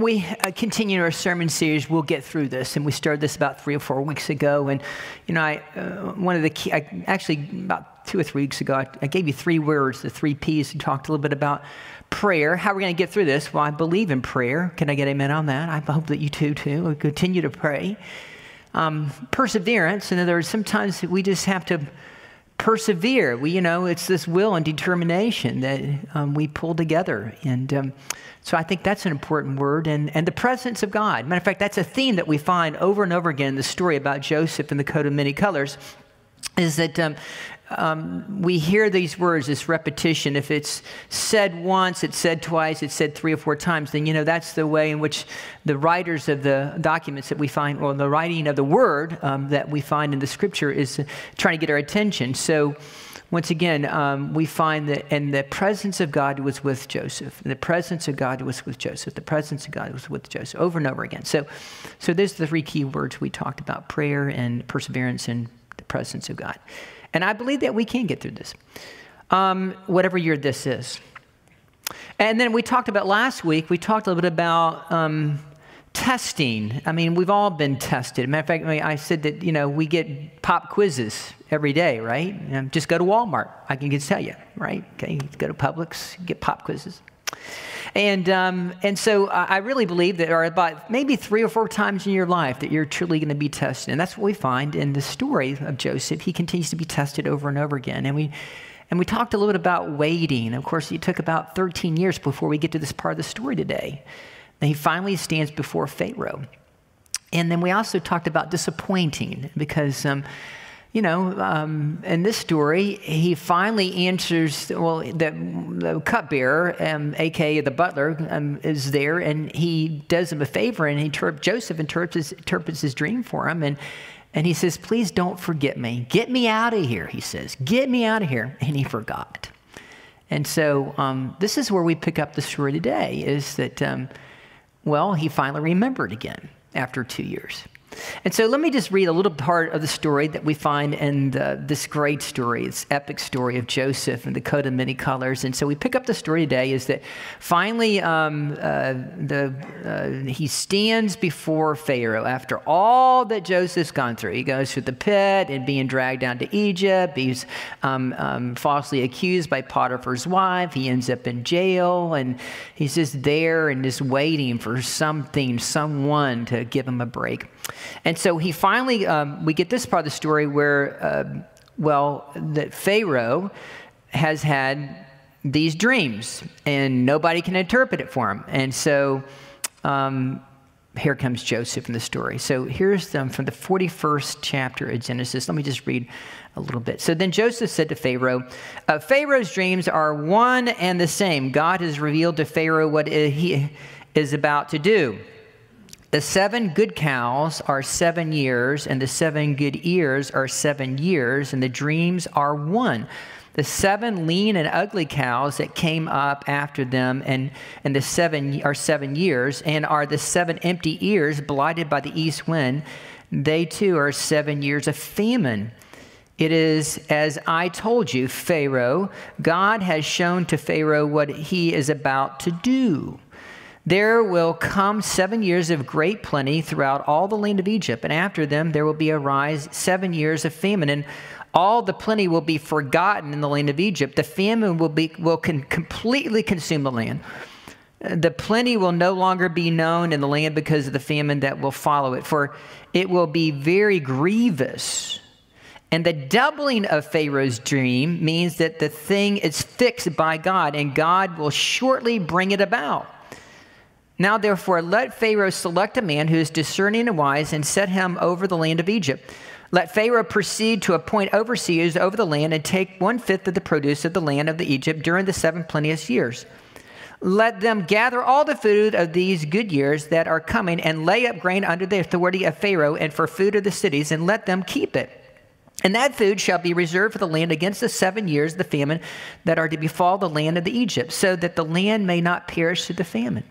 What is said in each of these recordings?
we uh, continue our sermon series. We'll get through this, and we started this about three or four weeks ago. And you know, I uh, one of the key, I, actually about two or three weeks ago, I, I, gave you three words, the three P's. and talked a little bit about prayer. How are we're going to get through this? Well, I believe in prayer. Can I get amen on that? I hope that you too too. We continue to pray. Um, perseverance. In other words, sometimes we just have to persevere. We, you know, it's this will and determination that um, we pull together. And um, so I think that's an important word. And, and the presence of God. Matter of fact, that's a theme that we find over and over again in the story about Joseph and the coat of many colors. Is that um, um, we hear these words, this repetition. If it's said once, it's said twice, it's said three or four times, then you know that's the way in which the writers of the documents that we find, or the writing of the word um, that we find in the scripture is trying to get our attention. So, once again, um, we find that, and the presence of God was with Joseph. The presence of God was with Joseph. The presence of God was with Joseph over and over again. So, so there's the three key words we talked about prayer and perseverance and the presence of God. And I believe that we can get through this, um, whatever year this is. And then we talked about last week, we talked a little bit about um, testing. I mean, we've all been tested. Matter of fact, I said that, you know, we get pop quizzes every day, right? Just go to Walmart. I can just tell you, right? Okay, go to Publix, get pop quizzes. And, um, and so I really believe that there are about maybe three or four times in your life that you're truly going to be tested. And that's what we find in the story of Joseph. He continues to be tested over and over again. And we, and we talked a little bit about waiting. Of course, it took about 13 years before we get to this part of the story today. He finally stands before Pharaoh. And then we also talked about disappointing because um, you know, um, in this story, he finally answers. Well, the, the cupbearer, um, aka the butler, um, is there, and he does him a favor, and he Joseph interprets, interprets his dream for him, and and he says, "Please don't forget me. Get me out of here." He says, "Get me out of here," and he forgot. And so um, this is where we pick up the story today. Is that um, well, he finally remembered again after two years. And so let me just read a little part of the story that we find in the, this great story, this epic story of Joseph and the coat of many colors. And so we pick up the story today is that finally um, uh, the, uh, he stands before Pharaoh after all that Joseph's gone through. He goes through the pit and being dragged down to Egypt. He's um, um, falsely accused by Potiphar's wife. He ends up in jail and he's just there and just waiting for something, someone to give him a break. And so he finally, um, we get this part of the story where, uh, well, that Pharaoh has had these dreams and nobody can interpret it for him. And so um, here comes Joseph in the story. So here's them from the 41st chapter of Genesis. Let me just read a little bit. So then Joseph said to Pharaoh, uh, Pharaoh's dreams are one and the same. God has revealed to Pharaoh what he is about to do. The seven good cows are seven years, and the seven good ears are seven years, and the dreams are one. The seven lean and ugly cows that came up after them, and, and the seven are seven years, and are the seven empty ears blighted by the east wind. They too are seven years of famine. It is as I told you, Pharaoh. God has shown to Pharaoh what he is about to do. There will come seven years of great plenty throughout all the land of Egypt, and after them there will be a rise seven years of famine, and all the plenty will be forgotten in the land of Egypt. The famine will be will con- completely consume the land. The plenty will no longer be known in the land because of the famine that will follow it, for it will be very grievous. And the doubling of Pharaoh's dream means that the thing is fixed by God, and God will shortly bring it about. Now, therefore, let Pharaoh select a man who is discerning and wise and set him over the land of Egypt. Let Pharaoh proceed to appoint overseers over the land and take one fifth of the produce of the land of the Egypt during the seven plenteous years. Let them gather all the food of these good years that are coming and lay up grain under the authority of Pharaoh and for food of the cities, and let them keep it. And that food shall be reserved for the land against the seven years of the famine that are to befall the land of the Egypt, so that the land may not perish through the famine.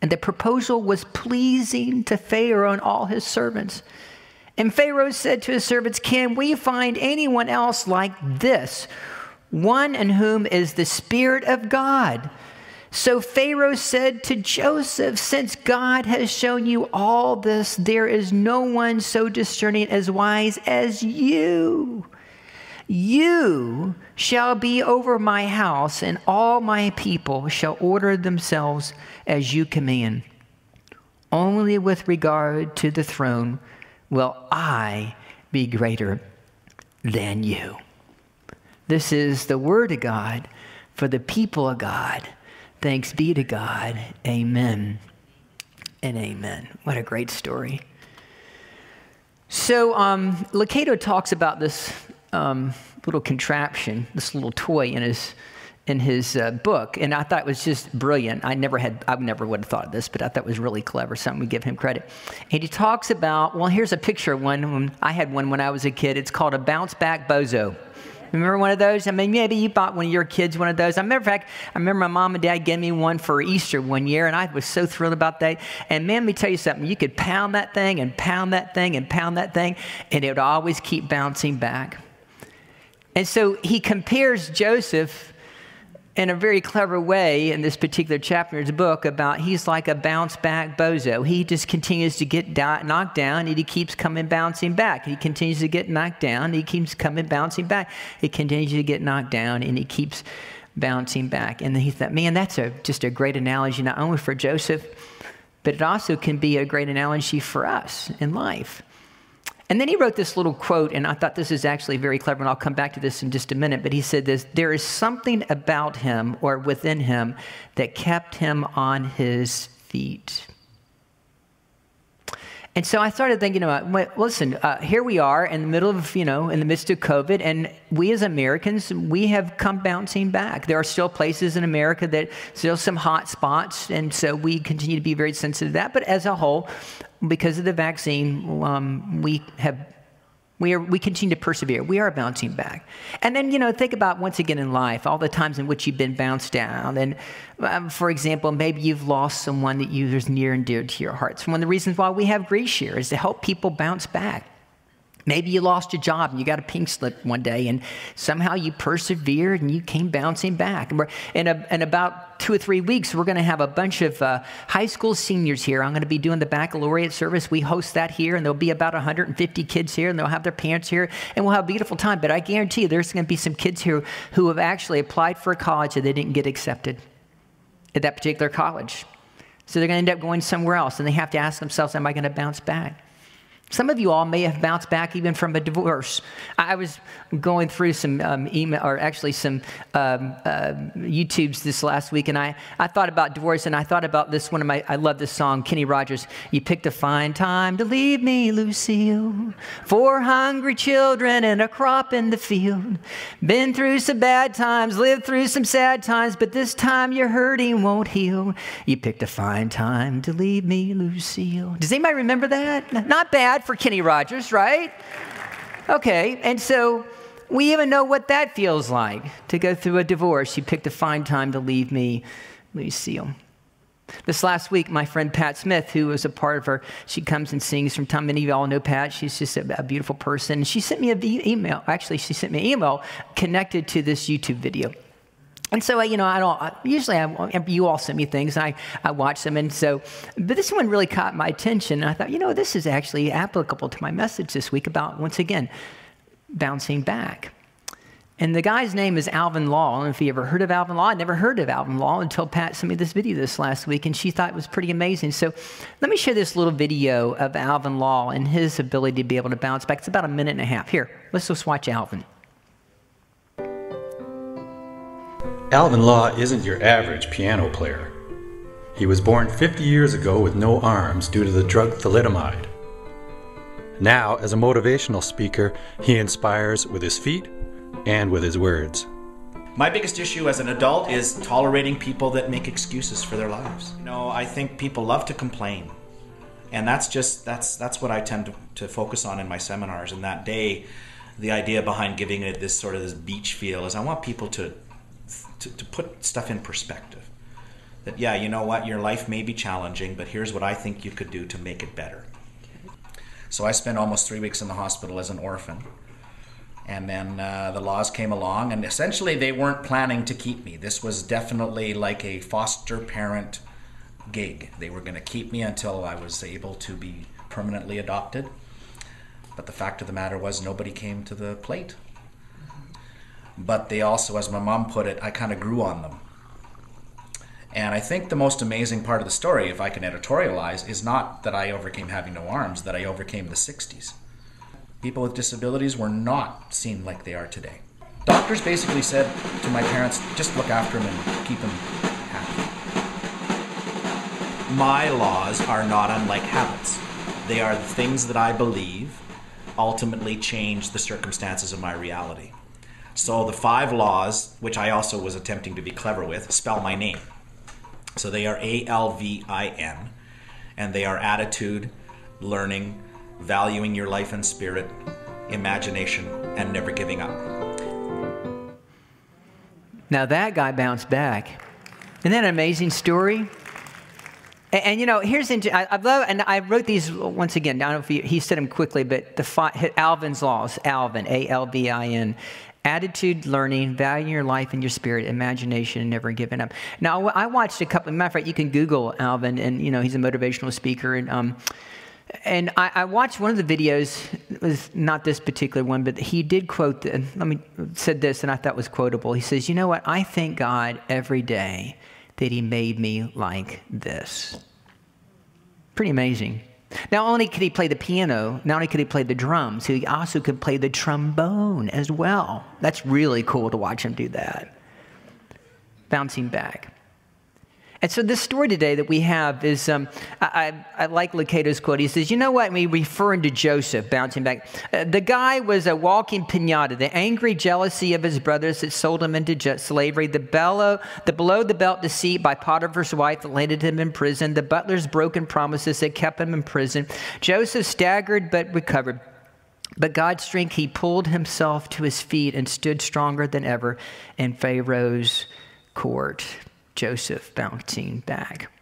And the proposal was pleasing to Pharaoh and all his servants. And Pharaoh said to his servants, Can we find anyone else like this, one in whom is the Spirit of God? So Pharaoh said to Joseph, Since God has shown you all this, there is no one so discerning as wise as you. You shall be over my house, and all my people shall order themselves as you command. Only with regard to the throne will I be greater than you. This is the word of God for the people of God. Thanks be to God. Amen and amen. What a great story. So, um, Lucado talks about this um, little contraption, this little toy in his in his uh, book, and I thought it was just brilliant. I never had, I never would have thought of this, but I thought it was really clever. Something we give him credit. And he talks about, well, here's a picture of one. I had one when I was a kid. It's called a bounce back bozo. Remember one of those? I mean, maybe you bought one of your kids one of those. I remember, fact, I remember my mom and dad gave me one for Easter one year, and I was so thrilled about that. And man, let me tell you something. You could pound that thing and pound that thing and pound that thing, and it would always keep bouncing back. And so he compares Joseph in a very clever way in this particular chapter of his book about he's like a bounce back bozo. He just continues to get knocked down and he keeps coming bouncing back. He continues to get knocked down. He keeps coming bouncing back. He continues to get knocked down and he keeps bouncing back. And he thought, man, that's a, just a great analogy, not only for Joseph, but it also can be a great analogy for us in life. And then he wrote this little quote, and I thought this is actually very clever, and I'll come back to this in just a minute. But he said this There is something about him or within him that kept him on his feet. And so I started thinking about, listen, uh, here we are in the middle of, you know, in the midst of COVID, and we as Americans, we have come bouncing back. There are still places in America that still some hot spots, and so we continue to be very sensitive to that. But as a whole, because of the vaccine, um, we have we, are, we continue to persevere. We are bouncing back. And then, you know, think about once again in life, all the times in which you've been bounced down. And um, for example, maybe you've lost someone that you, there's near and dear to your heart. So one of the reasons why we have Grief Share is to help people bounce back. Maybe you lost your job and you got a pink slip one day, and somehow you persevered and you came bouncing back. And in, a, in about two or three weeks, we're going to have a bunch of uh, high school seniors here. I'm going to be doing the baccalaureate service. We host that here, and there'll be about 150 kids here, and they'll have their parents here, and we'll have a beautiful time. But I guarantee you, there's going to be some kids here who have actually applied for a college and they didn't get accepted at that particular college. So they're going to end up going somewhere else, and they have to ask themselves, Am I going to bounce back? Some of you all may have bounced back even from a divorce. I was going through some um, email, or actually some um, uh, YouTubes this last week, and I, I thought about divorce, and I thought about this one of my, I love this song, Kenny Rogers. You picked a fine time to leave me, Lucille. Four hungry children and a crop in the field. Been through some bad times, lived through some sad times, but this time your hurting won't heal. You picked a fine time to leave me, Lucille. Does anybody remember that? Not bad for Kenny Rogers, right? Okay, and so we even know what that feels like to go through a divorce. You picked a fine time to leave me, Lucille. This last week, my friend Pat Smith, who was a part of her, she comes and sings from time. Many of you all know Pat. She's just a, a beautiful person. She sent me an email. Actually, she sent me an email connected to this YouTube video. And so, uh, you know, I don't, uh, usually I, you all send me things and I, I watch them. And so, but this one really caught my attention. And I thought, you know, this is actually applicable to my message this week about, once again, bouncing back. And the guy's name is Alvin Law. I don't know if you ever heard of Alvin Law. I never heard of Alvin Law until Pat sent me this video this last week, and she thought it was pretty amazing. So let me share this little video of Alvin Law and his ability to be able to bounce back. It's about a minute and a half. Here, let's just watch Alvin. Alvin Law isn't your average piano player. He was born 50 years ago with no arms due to the drug thalidomide. Now, as a motivational speaker, he inspires with his feet and with his words. My biggest issue as an adult is tolerating people that make excuses for their lives. You know, I think people love to complain. And that's just that's that's what I tend to, to focus on in my seminars. And that day, the idea behind giving it this sort of this beach feel is I want people to to, to put stuff in perspective. That, yeah, you know what, your life may be challenging, but here's what I think you could do to make it better. So I spent almost three weeks in the hospital as an orphan. And then uh, the laws came along, and essentially they weren't planning to keep me. This was definitely like a foster parent gig. They were going to keep me until I was able to be permanently adopted. But the fact of the matter was, nobody came to the plate. But they also, as my mom put it, I kind of grew on them. And I think the most amazing part of the story, if I can editorialize, is not that I overcame having no arms, that I overcame the 60s. People with disabilities were not seen like they are today. Doctors basically said to my parents, just look after them and keep them happy. My laws are not unlike habits. They are the things that I believe ultimately change the circumstances of my reality. So the five laws, which I also was attempting to be clever with, spell my name. So they are A L V I N, and they are attitude, learning, valuing your life and spirit, imagination, and never giving up. Now that guy bounced back. Isn't that an amazing story? And, and you know, here's into, I, I, love, and I wrote these once again. I don't know if he, he said them quickly, but the Alvin's laws, Alvin, A L V I N attitude, learning, valuing your life and your spirit, imagination, and never giving up. Now, I watched a couple. Matter of fact, you can Google Alvin, and you know he's a motivational speaker, and um, and I, I, watched one of the videos. It was not this particular one, but he did quote. The, let me said this, and I thought was quotable. He says, "You know what? I thank God every day that He made me like this." Pretty amazing. Not only could he play the piano, not only could he play the drums, he also could play the trombone as well. That's really cool to watch him do that. Bouncing back. And so this story today that we have is, um, I, I, I, like Lucado's quote. He says, you know what, we referring to Joseph, bouncing back. Uh, the guy was a walking pinata, the angry jealousy of his brothers that sold him into slavery, the, bellow, the below the belt deceit by Potiphar's wife that landed him in prison, the butler's broken promises that kept him in prison. Joseph staggered but recovered. But God's strength, he pulled himself to his feet and stood stronger than ever in Pharaoh's court. Joseph bouncing back.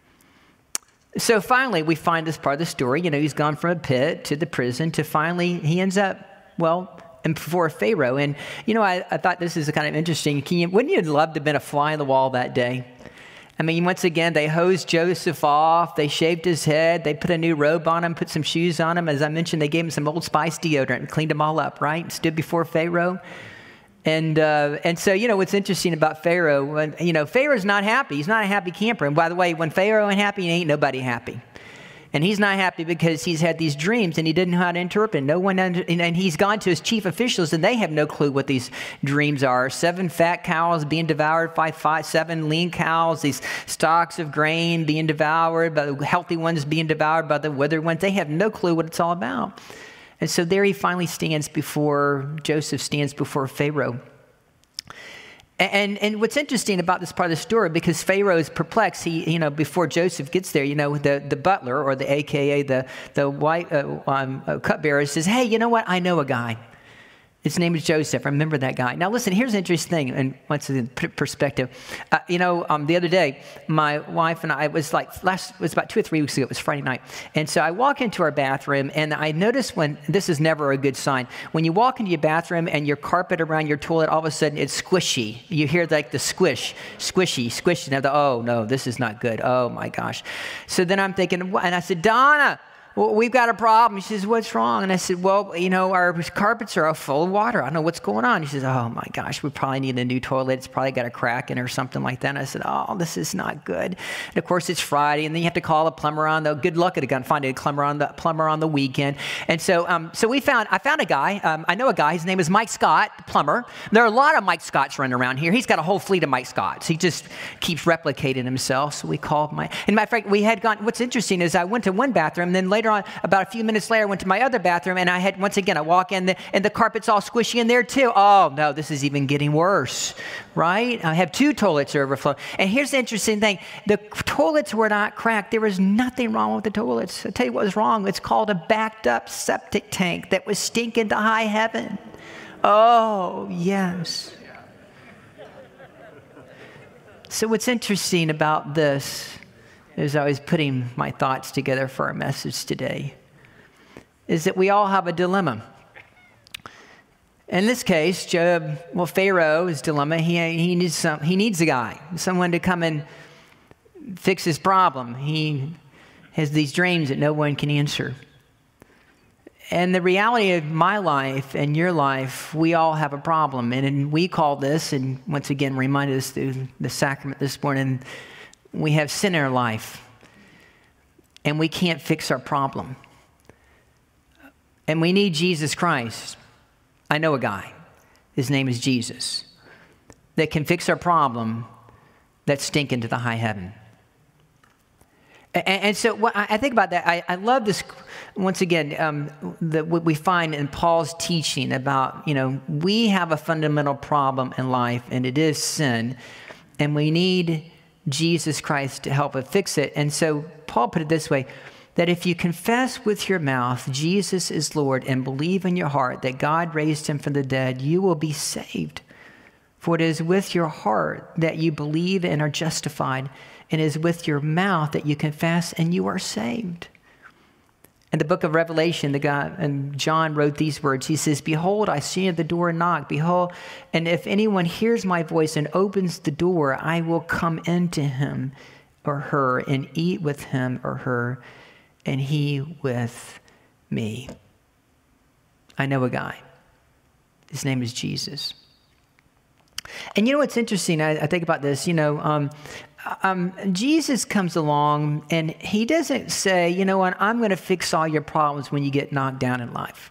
So finally, we find this part of the story. You know, he's gone from a pit to the prison to finally he ends up, well, and before Pharaoh. And, you know, I, I thought this is kind of interesting. You, wouldn't you love to have been a fly on the wall that day? I mean, once again, they hosed Joseph off. They shaved his head. They put a new robe on him, put some shoes on him. As I mentioned, they gave him some Old Spice deodorant and cleaned him all up, right? Stood before Pharaoh. And, uh, and so, you know, what's interesting about Pharaoh, when, you know, Pharaoh's not happy. He's not a happy camper. And by the way, when Pharaoh ain't happy, ain't nobody happy. And he's not happy because he's had these dreams and he didn't know how to interpret. No one, and he's gone to his chief officials and they have no clue what these dreams are. Seven fat cows being devoured by five, seven lean cows, these stalks of grain being devoured, by the healthy ones being devoured by the withered ones. They have no clue what it's all about. And so there he finally stands before, Joseph stands before Pharaoh. And, and what's interesting about this part of the story, because Pharaoh is perplexed, he, you know, before Joseph gets there, you know, the, the butler or the AKA, the, the white uh, um, cupbearer says, Hey, you know what? I know a guy. His name is Joseph. I remember that guy. Now, listen, here's an interesting thing, and once in perspective. Uh, you know, um, the other day, my wife and I was like, last, it was about two or three weeks ago, it was Friday night. And so I walk into our bathroom, and I notice when, this is never a good sign, when you walk into your bathroom and your carpet around your toilet, all of a sudden it's squishy. You hear like the squish, squishy, squishy. Now, the, oh, no, this is not good. Oh, my gosh. So then I'm thinking, and I said, Donna, well, we've got a problem. He says, what's wrong? And I said, well, you know, our carpets are all full of water. I don't know what's going on. He says, oh my gosh, we probably need a new toilet. It's probably got a crack in it or something like that. And I said, oh, this is not good. And of course, it's Friday, and then you have to call a plumber on the. Good luck at it, finding a plumber on the plumber on the weekend. And so, um, so we found. I found a guy. Um, I know a guy. His name is Mike Scott, the plumber. There are a lot of Mike Scotts running around here. He's got a whole fleet of Mike Scotts. He just keeps replicating himself. So we called Mike. And of fact, we had gone. What's interesting is I went to one bathroom, then later on, about a few minutes later, I went to my other bathroom and I had, once again, I walk in the, and the carpet's all squishy in there too. Oh, no, this is even getting worse, right? I have two toilets overflow. And here's the interesting thing the toilets were not cracked. There was nothing wrong with the toilets. I'll tell you what was wrong. It's called a backed up septic tank that was stinking to high heaven. Oh, yes. So, what's interesting about this as I was putting my thoughts together for our message today is that we all have a dilemma. In this case, Job, well, Pharaoh's dilemma, he, he, needs some, he needs a guy, someone to come and fix his problem. He has these dreams that no one can answer. And the reality of my life and your life, we all have a problem. And, and we call this, and once again, reminded us through the sacrament this morning, we have sin in our life. And we can't fix our problem. And we need Jesus Christ. I know a guy, his name is Jesus, that can fix our problem that stink into the high heaven. And, and so what I think about that, I, I love this, once again, um, the, what we find in Paul's teaching about, you know, we have a fundamental problem in life, and it is sin, and we need Jesus Christ to help us fix it. And so Paul put it this way that if you confess with your mouth Jesus is Lord and believe in your heart that God raised him from the dead, you will be saved. For it is with your heart that you believe and are justified, and it is with your mouth that you confess and you are saved. In the book of Revelation, the guy and John wrote these words. He says, Behold, I stand at the door and knock. Behold, and if anyone hears my voice and opens the door, I will come into him or her and eat with him or her and he with me. I know a guy. His name is Jesus. And you know what's interesting? I, I think about this. You know, um, um, Jesus comes along and he doesn't say, you know what, I'm going to fix all your problems when you get knocked down in life.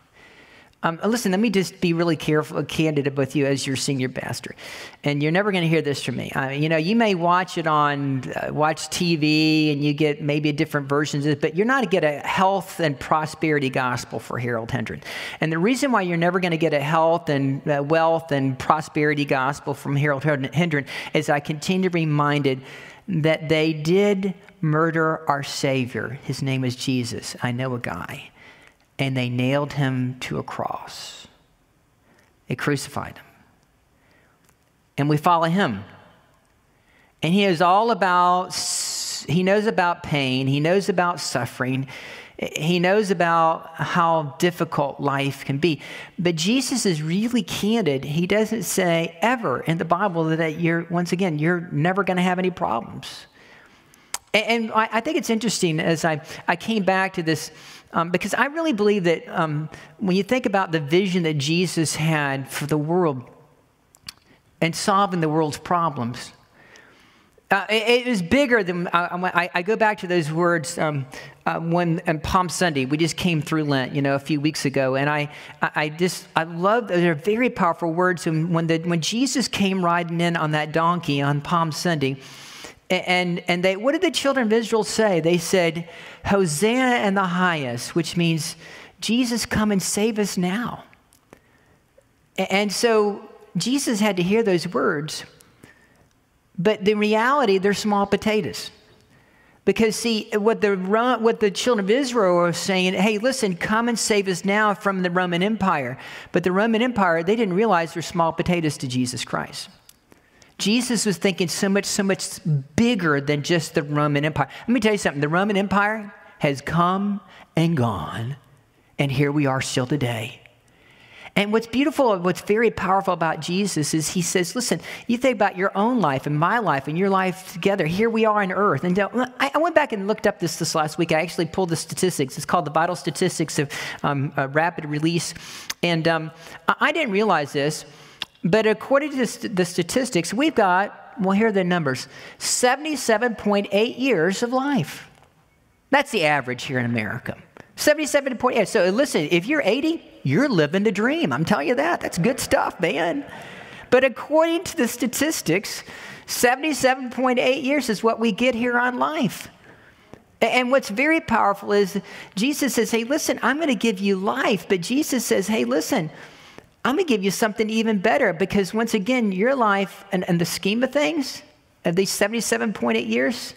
Um, listen, let me just be really careful, candid with you as your senior pastor, and you're never going to hear this from me. Uh, you know, you may watch it on uh, watch TV, and you get maybe a different versions of it, but you're not going to get a health and prosperity gospel for Harold Hendren. And the reason why you're never going to get a health and uh, wealth and prosperity gospel from Harold Hendren is I continue to be reminded that they did murder our Savior. His name is Jesus. I know a guy and they nailed him to a cross. They crucified him. And we follow him. And he is all about, he knows about pain, he knows about suffering, he knows about how difficult life can be. But Jesus is really candid. He doesn't say ever in the Bible that you're, once again, you're never going to have any problems. And, I, think it's interesting as I, I came back to this um, because I really believe that um, when you think about the vision that Jesus had for the world and solving the world's problems, uh, it, it, was bigger than uh, I, I, go back to those words um, uh, when on Palm Sunday we just came through Lent, you know, a few weeks ago, and I, I just I love those are very powerful words. And when the when Jesus came riding in on that donkey on Palm Sunday, and, and they, what did the children of Israel say? They said, Hosanna in the highest, which means, Jesus, come and save us now. And so Jesus had to hear those words. But the reality, they're small potatoes. Because, see, what the, what the children of Israel are saying, hey, listen, come and save us now from the Roman Empire. But the Roman Empire, they didn't realize they're small potatoes to Jesus Christ. Jesus was thinking so much, so much bigger than just the Roman Empire. Let me tell you something the Roman Empire has come and gone, and here we are still today. And what's beautiful, and what's very powerful about Jesus is he says, listen, you think about your own life and my life and your life together. Here we are on earth. And I went back and looked up this this last week. I actually pulled the statistics. It's called the Vital Statistics of um, Rapid Release. And um, I didn't realize this. But according to the statistics, we've got, well, here are the numbers 77.8 years of life. That's the average here in America. 77.8. So listen, if you're 80, you're living the dream. I'm telling you that. That's good stuff, man. But according to the statistics, 77.8 years is what we get here on life. And what's very powerful is Jesus says, Hey, listen, I'm going to give you life. But Jesus says, Hey, listen, I'm going to give you something even better because, once again, your life and, and the scheme of things, of these 77.8 years,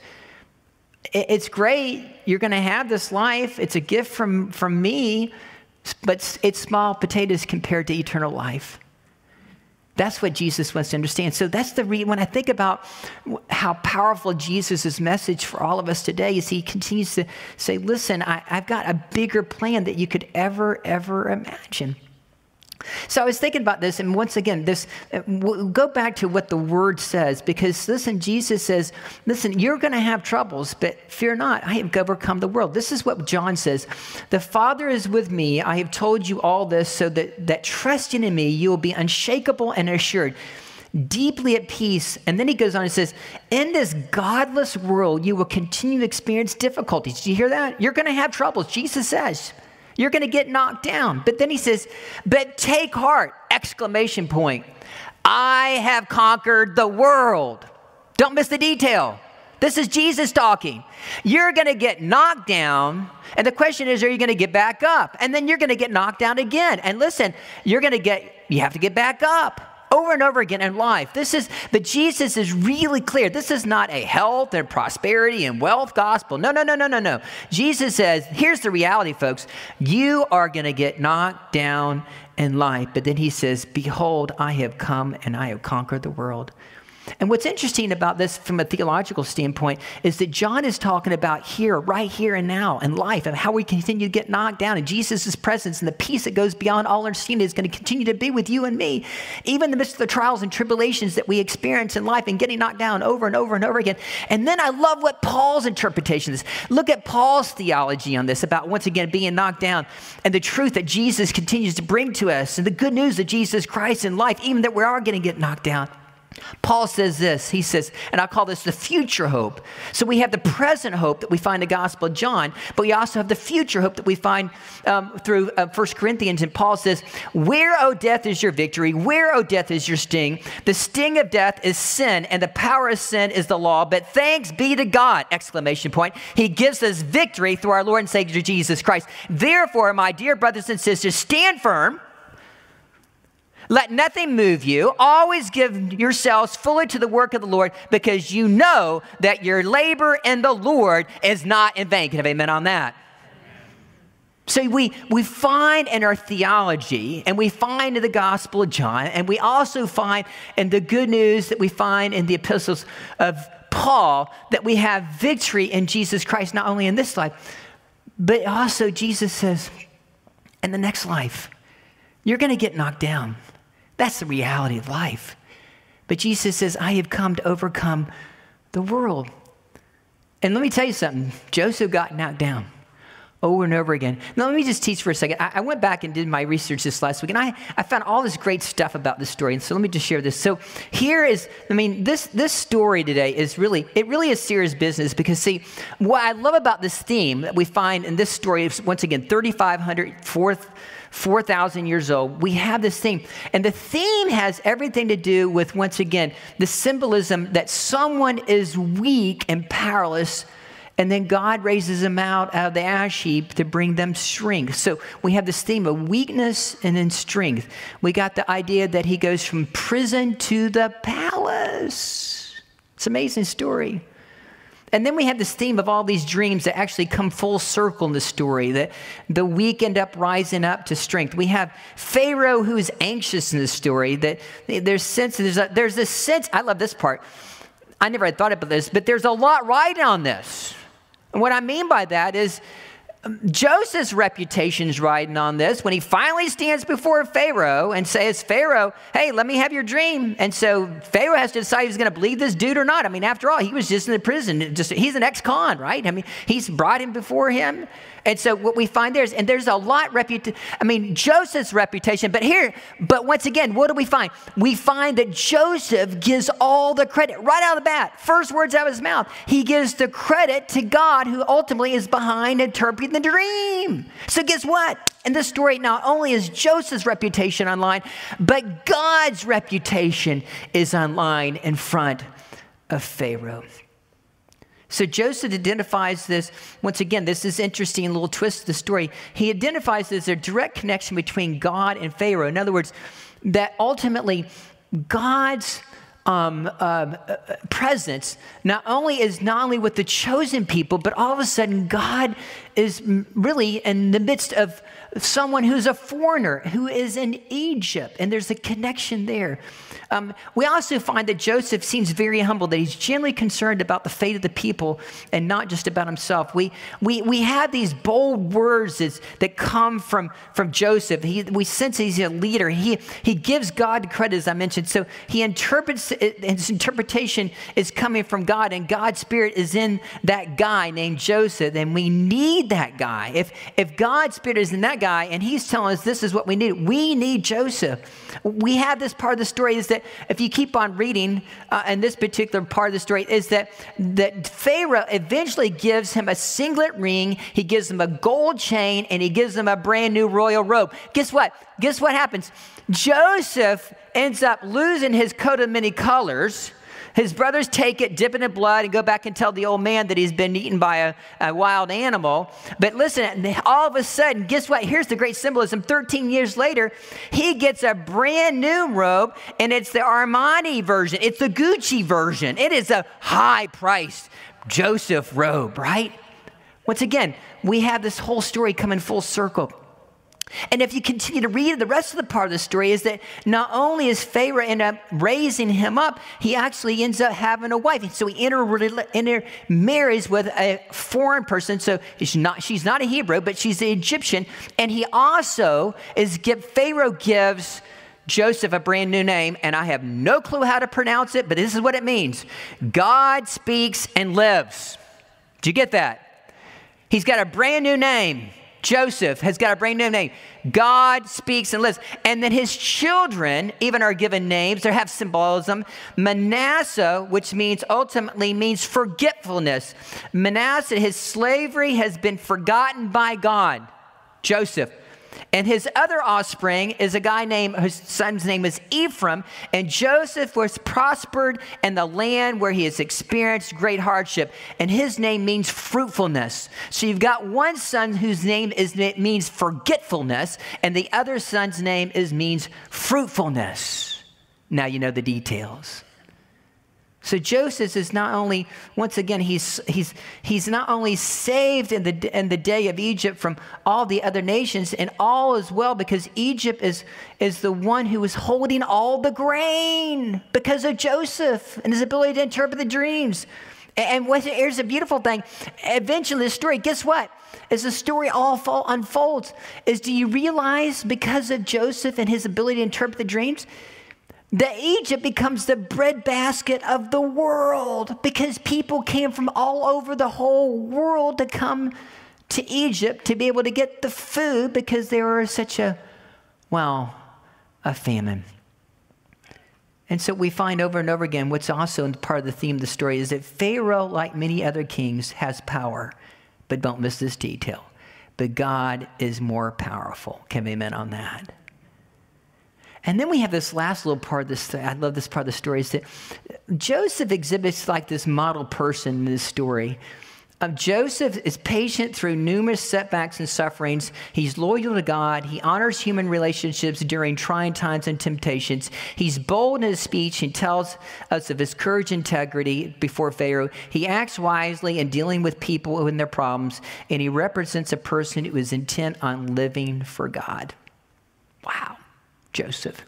it, it's great. You're going to have this life. It's a gift from, from me, but it's small potatoes compared to eternal life. That's what Jesus wants to understand. So that's the re- when I think about how powerful Jesus' message for all of us today is he continues to say, listen, I, I've got a bigger plan that you could ever, ever imagine. So I was thinking about this, and once again, this uh, we'll go back to what the word says, because listen, Jesus says, "Listen, you're going to have troubles, but fear not. I have overcome the world." This is what John says: "The Father is with me. I have told you all this, so that that trusting in me, you will be unshakable and assured." Deeply at peace. And then he goes on and says, In this godless world, you will continue to experience difficulties. Do you hear that? You're going to have troubles. Jesus says, you're going to get knocked down. But then he says, but take heart, exclamation point. I have conquered the world. Don't miss the detail. This is Jesus talking. You're going to get knocked down. And the question is, are you going to get back up? And then you're going to get knocked down again. And listen, you're going to get, you have to get back up over and over again in life. This is, but Jesus is really clear. This is not a health and prosperity and wealth gospel. No, no, no, no, no, no. Jesus says, here's the reality, folks. You are going to get knocked down in life. But then he says, Behold, I have come and I have conquered the world. And what's interesting about this from a theological standpoint is that John is talking about here, right here and now in life, and how we continue to get knocked down, and Jesus' presence and the peace that goes beyond all understanding is going to continue to be with you and me. Even in the midst of the trials and tribulations that we experience in life and getting knocked down over and over and over again. And then I love what Paul's interpretation is. Look at Paul's theology on this about once again being knocked down and the truth that Jesus continues to bring to us and the good news of Jesus Christ in life, even that we are going to get knocked down. Paul says this. He says, and I call this the future hope. So we have the present hope that we find in the Gospel of John, but we also have the future hope that we find um, through uh, 1 Corinthians. And Paul says, Where, O death, is your victory? Where, O death, is your sting? The sting of death is sin, and the power of sin is the law. But thanks be to God! Exclamation point. He gives us victory through our Lord and Savior Jesus Christ. Therefore, my dear brothers and sisters, stand firm let nothing move you. Always give yourselves fully to the work of the Lord because you know that your labor in the Lord is not in vain. Can I have amen on that? So we, we find in our theology and we find in the Gospel of John, and we also find in the good news that we find in the epistles of Paul that we have victory in Jesus Christ, not only in this life, but also Jesus says, in the next life, you're going to get knocked down. That's the reality of life. But Jesus says, I have come to overcome the world. And let me tell you something Joseph got knocked down over and over again. Now, let me just teach for a second. I, I, went back and did my research this last week, and I, I found all this great stuff about this story. And so let me just share this. So here is, I mean, this, this story today is really, it really is serious business because, see, what I love about this theme that we find in this story is, once again, 3,500, fourth 4,000 years old, we have this theme. And the theme has everything to do with, once again, the symbolism that someone is weak and powerless, and then God raises them out, of the ash heap to bring them strength. So we have this theme of weakness and then strength. We got the idea that he goes from prison to the palace. It's an amazing story. And then we have this theme of all these dreams that actually come full circle in the story, that the weak end up rising up to strength. We have Pharaoh who's anxious in the story, that there's sense, there's, a, there's this sense, I love this part. I never had thought about this, but there's a lot riding on this. And what I mean by that is Joseph's reputation is riding on this when he finally stands before Pharaoh and says, Pharaoh, hey, let me have your dream. And so Pharaoh has to decide if he's going to believe this dude or not. I mean, after all, he was just in the prison. Just, he's an ex con, right? I mean, he's brought him before him. And so what we find there is, and there's a lot reputation. I mean, Joseph's reputation, but here, but once again, what do we find? We find that Joseph gives all the credit right out of the bat. First words out of his mouth. He gives the credit to God who ultimately is behind interpreting the dream. So guess what? In this story, not only is Joseph's reputation online, but God's reputation is online in front of Pharaoh. So Joseph identifies this, once again, this is interesting little twist of the story. He identifies this as a direct connection between God and Pharaoh. In other words, that ultimately God's um, uh, uh, presence not only is not only with the chosen people, but all of a sudden God is really in the midst of someone who's a foreigner who is in Egypt, and there's a connection there. Um, we also find that Joseph seems very humble, that he's genuinely concerned about the fate of the people and not just about himself. We, we, we have these bold words that, that come from, from Joseph. He, we sense he's a leader. He, he gives God credit, as I mentioned. So he interprets, his interpretation is coming from God, and God's Spirit is in that guy named Joseph, and we need that guy. If, if God's Spirit is in that guy and he's telling us this is what we need, we need Joseph. We have this part of the story is that if you keep on reading, uh, in this particular part of the story, is that, that Pharaoh eventually gives him a signet ring, he gives him a gold chain, and he gives him a brand new royal robe. Guess what? Guess what happens? Joseph ends up losing his coat of many colors his brothers take it, dip it in blood, and go back and tell the old man that he's been eaten by a, a wild animal. But listen, all of a sudden, guess what? Here's the great symbolism. 13 years later, he gets a brand new robe, and it's the Armani version, it's the Gucci version. It is a high priced Joseph robe, right? Once again, we have this whole story coming full circle. And if you continue to read the rest of the part of the story, is that not only is Pharaoh end up raising him up, he actually ends up having a wife. And So he intermarries with a foreign person. So she's not, she's not a Hebrew, but she's an Egyptian. And he also is give Pharaoh gives Joseph a brand new name, and I have no clue how to pronounce it, but this is what it means God speaks and lives. Do you get that? He's got a brand new name. Joseph has got a brand new name. God speaks and lives. And then his children even are given names. They have symbolism. Manasseh, which means ultimately means forgetfulness. Manasseh, his slavery has been forgotten by God. Joseph. And his other offspring is a guy named, whose son's name is Ephraim. And Joseph was prospered in the land where he has experienced great hardship. And his name means fruitfulness. So you've got one son whose name is, means forgetfulness, and the other son's name is, means fruitfulness. Now you know the details. So Joseph is not only, once again, he's, he's, he's not only saved in the, in the day of Egypt from all the other nations, and all is well because Egypt is, is the one who is holding all the grain because of Joseph and his ability to interpret the dreams. And what, here's a beautiful thing. Eventually, the story, guess what? As the story all unfolds, is do you realize because of Joseph and his ability to interpret the dreams, that Egypt becomes the breadbasket of the world because people came from all over the whole world to come to Egypt to be able to get the food because there was such a, well, a famine. And so we find over and over again what's also part of the theme of the story is that Pharaoh, like many other kings, has power, but don't miss this detail. But God is more powerful. Can we amen on that? And then we have this last little part of this. I love this part of the story is that Joseph exhibits like this model person in this story. Um, Joseph is patient through numerous setbacks and sufferings. He's loyal to God. He honors human relationships during trying times and temptations. He's bold in his speech and tells us of his courage and integrity before Pharaoh. He acts wisely in dealing with people and their problems, and he represents a person who is intent on living for God. Wow. Joseph.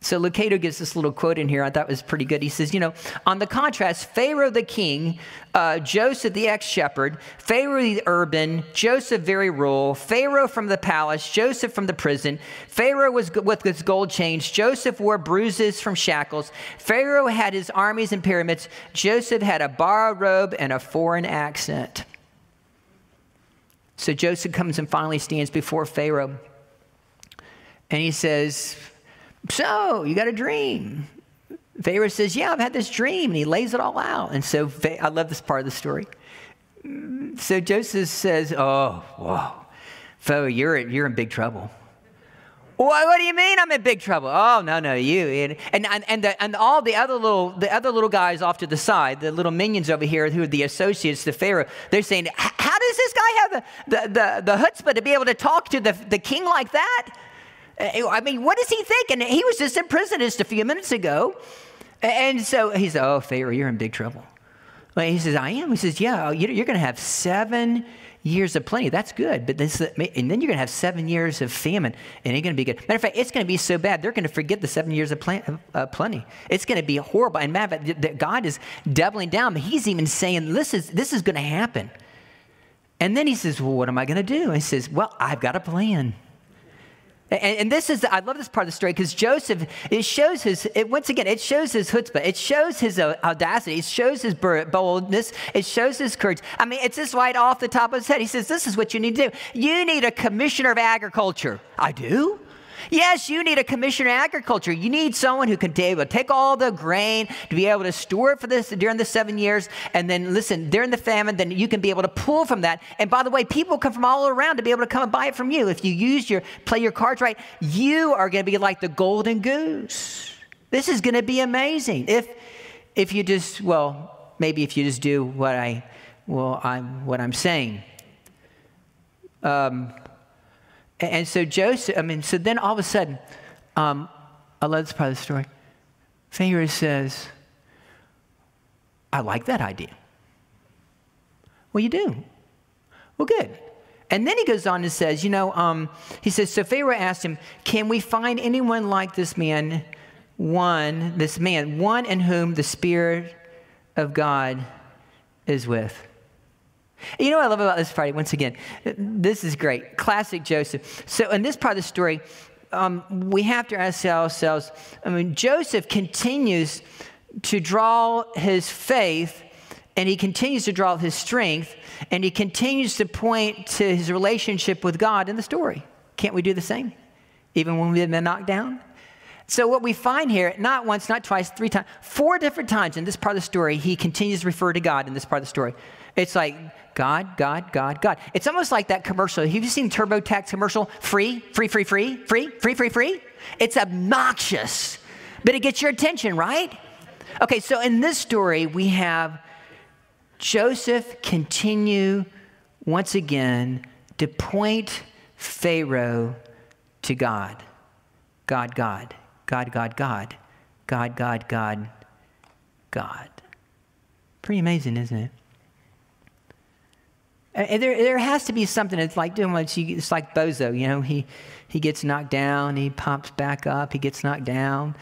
So Lucado gives this little quote in here I thought was pretty good. He says, You know, on the contrast, Pharaoh the king, uh, Joseph the ex shepherd, Pharaoh the urban, Joseph very rural, Pharaoh from the palace, Joseph from the prison. Pharaoh was with his gold chains, Joseph wore bruises from shackles. Pharaoh had his armies and pyramids, Joseph had a borrowed robe and a foreign accent. So Joseph comes and finally stands before Pharaoh. And he says, So, you got a dream? Pharaoh says, Yeah, I've had this dream. And he lays it all out. And so I love this part of the story. So Joseph says, Oh, whoa. Pharaoh, you're, you're in big trouble. What, what do you mean I'm in big trouble? Oh no no you and and and, the, and all the other little the other little guys off to the side, the little minions over here who are the associates to Pharaoh. They're saying, how does this guy have the the the, the chutzpah to be able to talk to the the king like that? Uh, I mean, what is he thinking? He was just in prison just a few minutes ago. And so he said, Oh, Pharaoh, you're in big trouble. He says, I am. He says, Yeah, you're going to have seven years of plenty. That's good. But this, and then you're going to have seven years of famine, and it's going to be good. Matter of fact, it's going to be so bad, they're going to forget the seven years of plenty. It's going to be horrible. And matter of fact, God is doubling down. He's even saying, this is, this is going to happen. And then he says, Well, what am I going to do? And he says, Well, I've got a plan. And, and, this is, I love this part of the story because Joseph, it shows his, it, once again, it shows his chutzpah. It shows his uh, audacity. It shows his boldness. It shows his courage. I mean, it's just right off the top of his head. He says, This is what you need to do. You need a commissioner of agriculture. I do? Yes, you need a commissioner of agriculture. You need someone who can take all the grain, to be able to store it for this during the seven years, and then listen, during the famine, then you can be able to pull from that. And by the way, people come from all around to be able to come and buy it from you. If you use your play your cards right, you are going to be like the golden goose. This is going to be amazing. If if you just well, maybe if you just do what I well I'm what I'm saying. Um, and so Joseph, I mean, so then all of a sudden, um, I love this part of the story. Pharaoh says, I like that idea. Well, you do. Well, good. And then he goes on and says, you know, um, he says, so Pharaoh asked him, can we find anyone like this man, one, this man, one in whom the Spirit of God is with? You know what I love about this Friday? Once again, this is great. Classic Joseph. So, in this part of the story, um, we have to ask ourselves I mean, Joseph continues to draw his faith and he continues to draw his strength and he continues to point to his relationship with God in the story. Can't we do the same? Even when we've been knocked down? So, what we find here, not once, not twice, three times, four different times in this part of the story, he continues to refer to God in this part of the story. It's like God, God, God, God. It's almost like that commercial. Have you seen TurboTax commercial? Free, free, free, free, free, free, free, free. It's obnoxious, but it gets your attention, right? Okay, so in this story, we have Joseph continue once again to point Pharaoh to God. God, God, God, God, God, God, God, God, God. Pretty amazing, isn't it? Uh, and there, there has to be something. It's like doing what you, it's like Bozo, you know, he, he gets knocked down, he pops back up, he gets knocked down.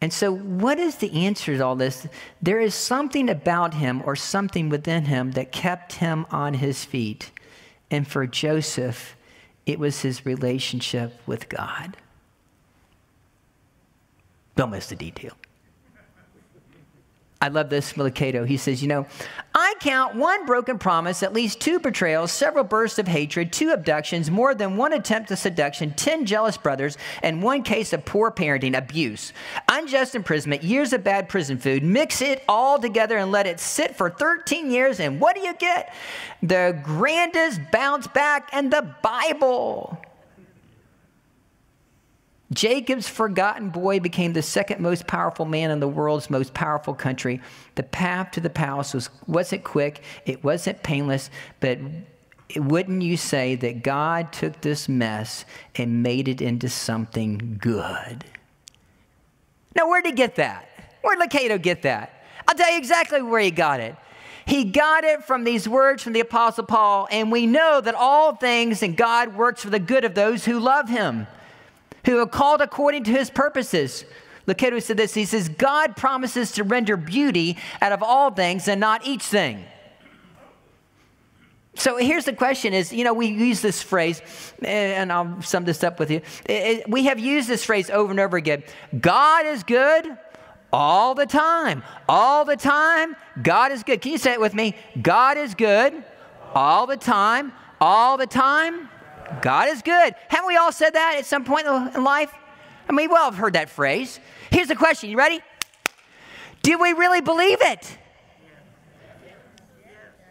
And so, what is the answer to all this? There is something about him or something within him that kept him on his feet. And for Joseph, it was his relationship with God. Don't miss the detail. I love this Lucado. He says, You know, I count one broken promise, at least two betrayals, several bursts of hatred, two abductions, more than one attempt at seduction, 10 jealous brothers, and one case of poor parenting, abuse, unjust imprisonment, years of bad prison food. Mix it all together and let it sit for 13 years, and what do you get? The grandest bounce back in the Bible. Jacob's forgotten boy became the second most powerful man in the world's most powerful country. The path to the palace was, wasn't quick, it wasn't painless, but wouldn't you say that God took this mess and made it into something good? Now, where'd he get that? Where'd Lucado get that? I'll tell you exactly where he got it. He got it from these words from the Apostle Paul, and we know that all things in God works for the good of those who love him who are called according to his purposes. Lucado said this. He says, God promises to render beauty out of all things and not each thing. So here's the question is, you know, we use this phrase, and I'll sum this up with you. We have used this phrase over and over again. God is good all the time. All the time, God is good. Can you say it with me? God is good all the time. All the time. God is good. Haven't we all said that at some point in life? I mean, we all have heard that phrase. Here's the question you ready? Do we really believe it?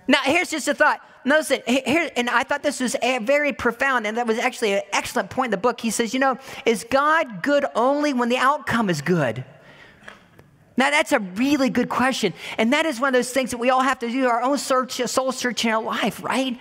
Now, here's just a thought. Notice here, and I thought this was a very profound, and that was actually an excellent point in the book. He says, You know, is God good only when the outcome is good? Now, that's a really good question. And that is one of those things that we all have to do our own search, soul search in our life, right?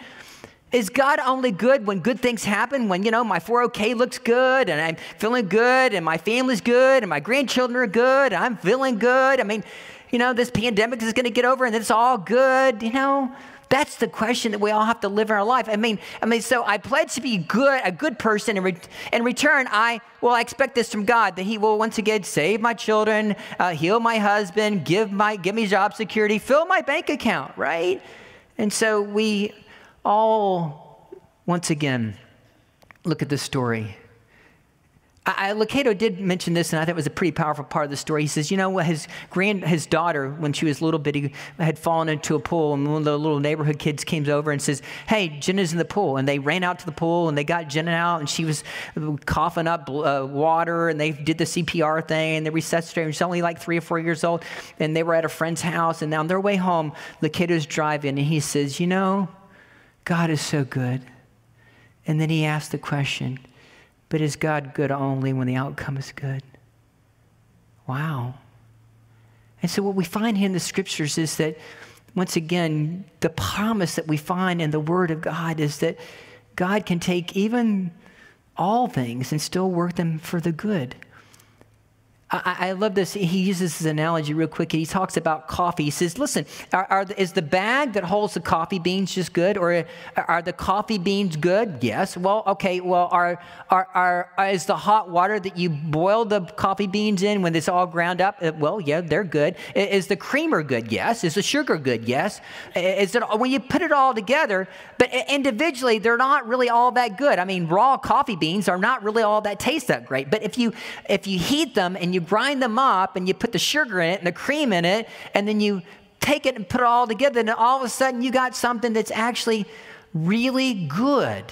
Is God only good when good things happen? When, you know, my 401k looks good and I'm feeling good and my family's good and my grandchildren are good and I'm feeling good? I mean, you know, this pandemic is going to get over and it's all good, you know? That's the question that we all have to live in our life. I mean, I mean, so I pledge to be good, a good person. In, re- in return, I well, I expect this from God that He will once again save my children, uh, heal my husband, give my give me job security, fill my bank account, right? And so we all once again look at this story I, Lucado did mention this, and I thought it was a pretty powerful part of the story. He says, you know, his grand, his daughter, when she was little bitty, had fallen into a pool, and one of the little neighborhood kids came over and says, "Hey, Jenna's in the pool," and they ran out to the pool, and they got Jenna out, and she was coughing up uh, water, and they did the CPR thing, and they resuscitated. She's only like three or four years old, and they were at a friend's house, and on their way home, was driving, and he says, "You know, God is so good," and then he asked the question. But is God good only when the outcome is good? Wow. And so, what we find here in the scriptures is that, once again, the promise that we find in the Word of God is that God can take even all things and still work them for the good. I, I, love this. He uses this analogy real quick. He talks about coffee. He says, listen, are, are, is the bag that holds the coffee beans just good? Or are the coffee beans good? Yes. Well, okay. Well, are, are, are, is the hot water that you boil the coffee beans in when it's all ground up? Uh, well, yeah, they're good. Is the creamer good? Yes. Is the sugar good? Yes. Is it, when you put it all together, but individually, they're not really all that good. I mean, raw coffee beans are not really all that taste that great. But if you, if you heat them and you grind them up and you put the sugar in it and the cream in it, and then you take it and put it all together, and all of a sudden you got something that's actually really good.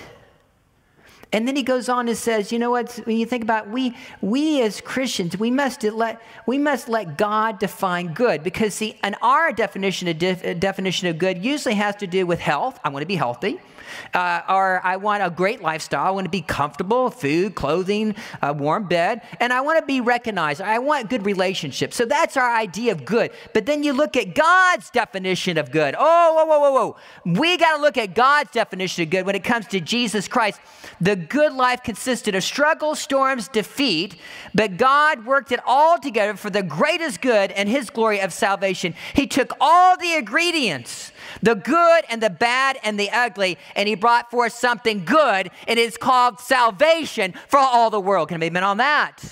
And then he goes on and says, you know what, when you think about it, we we as Christians, we must let we must let God define good. Because see, and our definition of def, definition of good usually has to do with health. I want to be healthy. Uh, or I want a great lifestyle. I want to be comfortable, food, clothing, a warm bed, and I want to be recognized. I want good relationships. So that's our idea of good. But then you look at God's definition of good. Oh, whoa, whoa, whoa, whoa. We got to look at God's definition of good when it comes to Jesus Christ. The good life consisted of struggle, storms, defeat, but God worked it all together for the greatest good and His glory of salvation. He took all the ingredients the good and the bad and the ugly, and he brought forth something good, and it's called salvation for all the world. Can I be amen on that?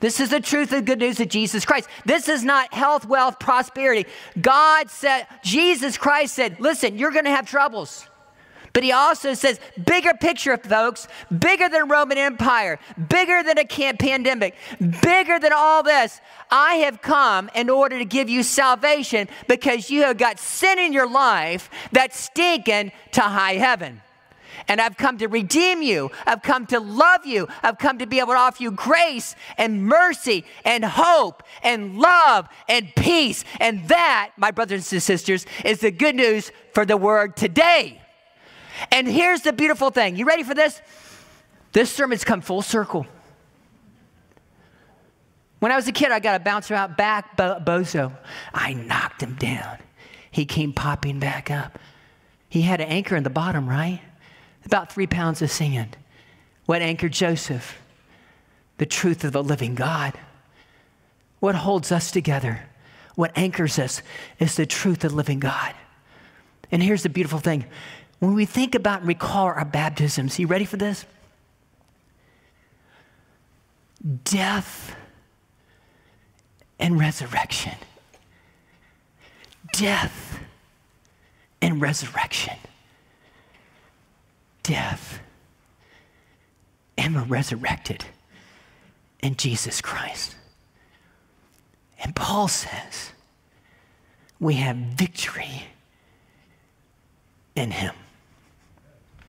This is the truth of the good news of Jesus Christ. This is not health, wealth, prosperity. God said, Jesus Christ said, listen, you're going to have troubles. But he also says, bigger picture, folks, bigger than Roman Empire, bigger than a pandemic, bigger than all this. I have come in order to give you salvation because you have got sin in your life that's stinking to high heaven. And I've come to redeem you. I've come to love you. I've come to be able to offer you grace and mercy and hope and love and peace. And that, my brothers and sisters, is the good news for the word today. And here's the beautiful thing. You ready for this? This sermon's come full circle. When I was a kid, I got a bouncer out back bo- bozo. I knocked him down. He came popping back up. He had an anchor in the bottom, right? About three pounds of sand. What anchored Joseph? The truth of the living God. What holds us together? What anchors us is the truth of the living God. And here's the beautiful thing when we think about and recall our baptisms, you ready for this? Death and resurrection. Death and resurrection. Death. And we're resurrected in Jesus Christ. And Paul says we have victory in Him.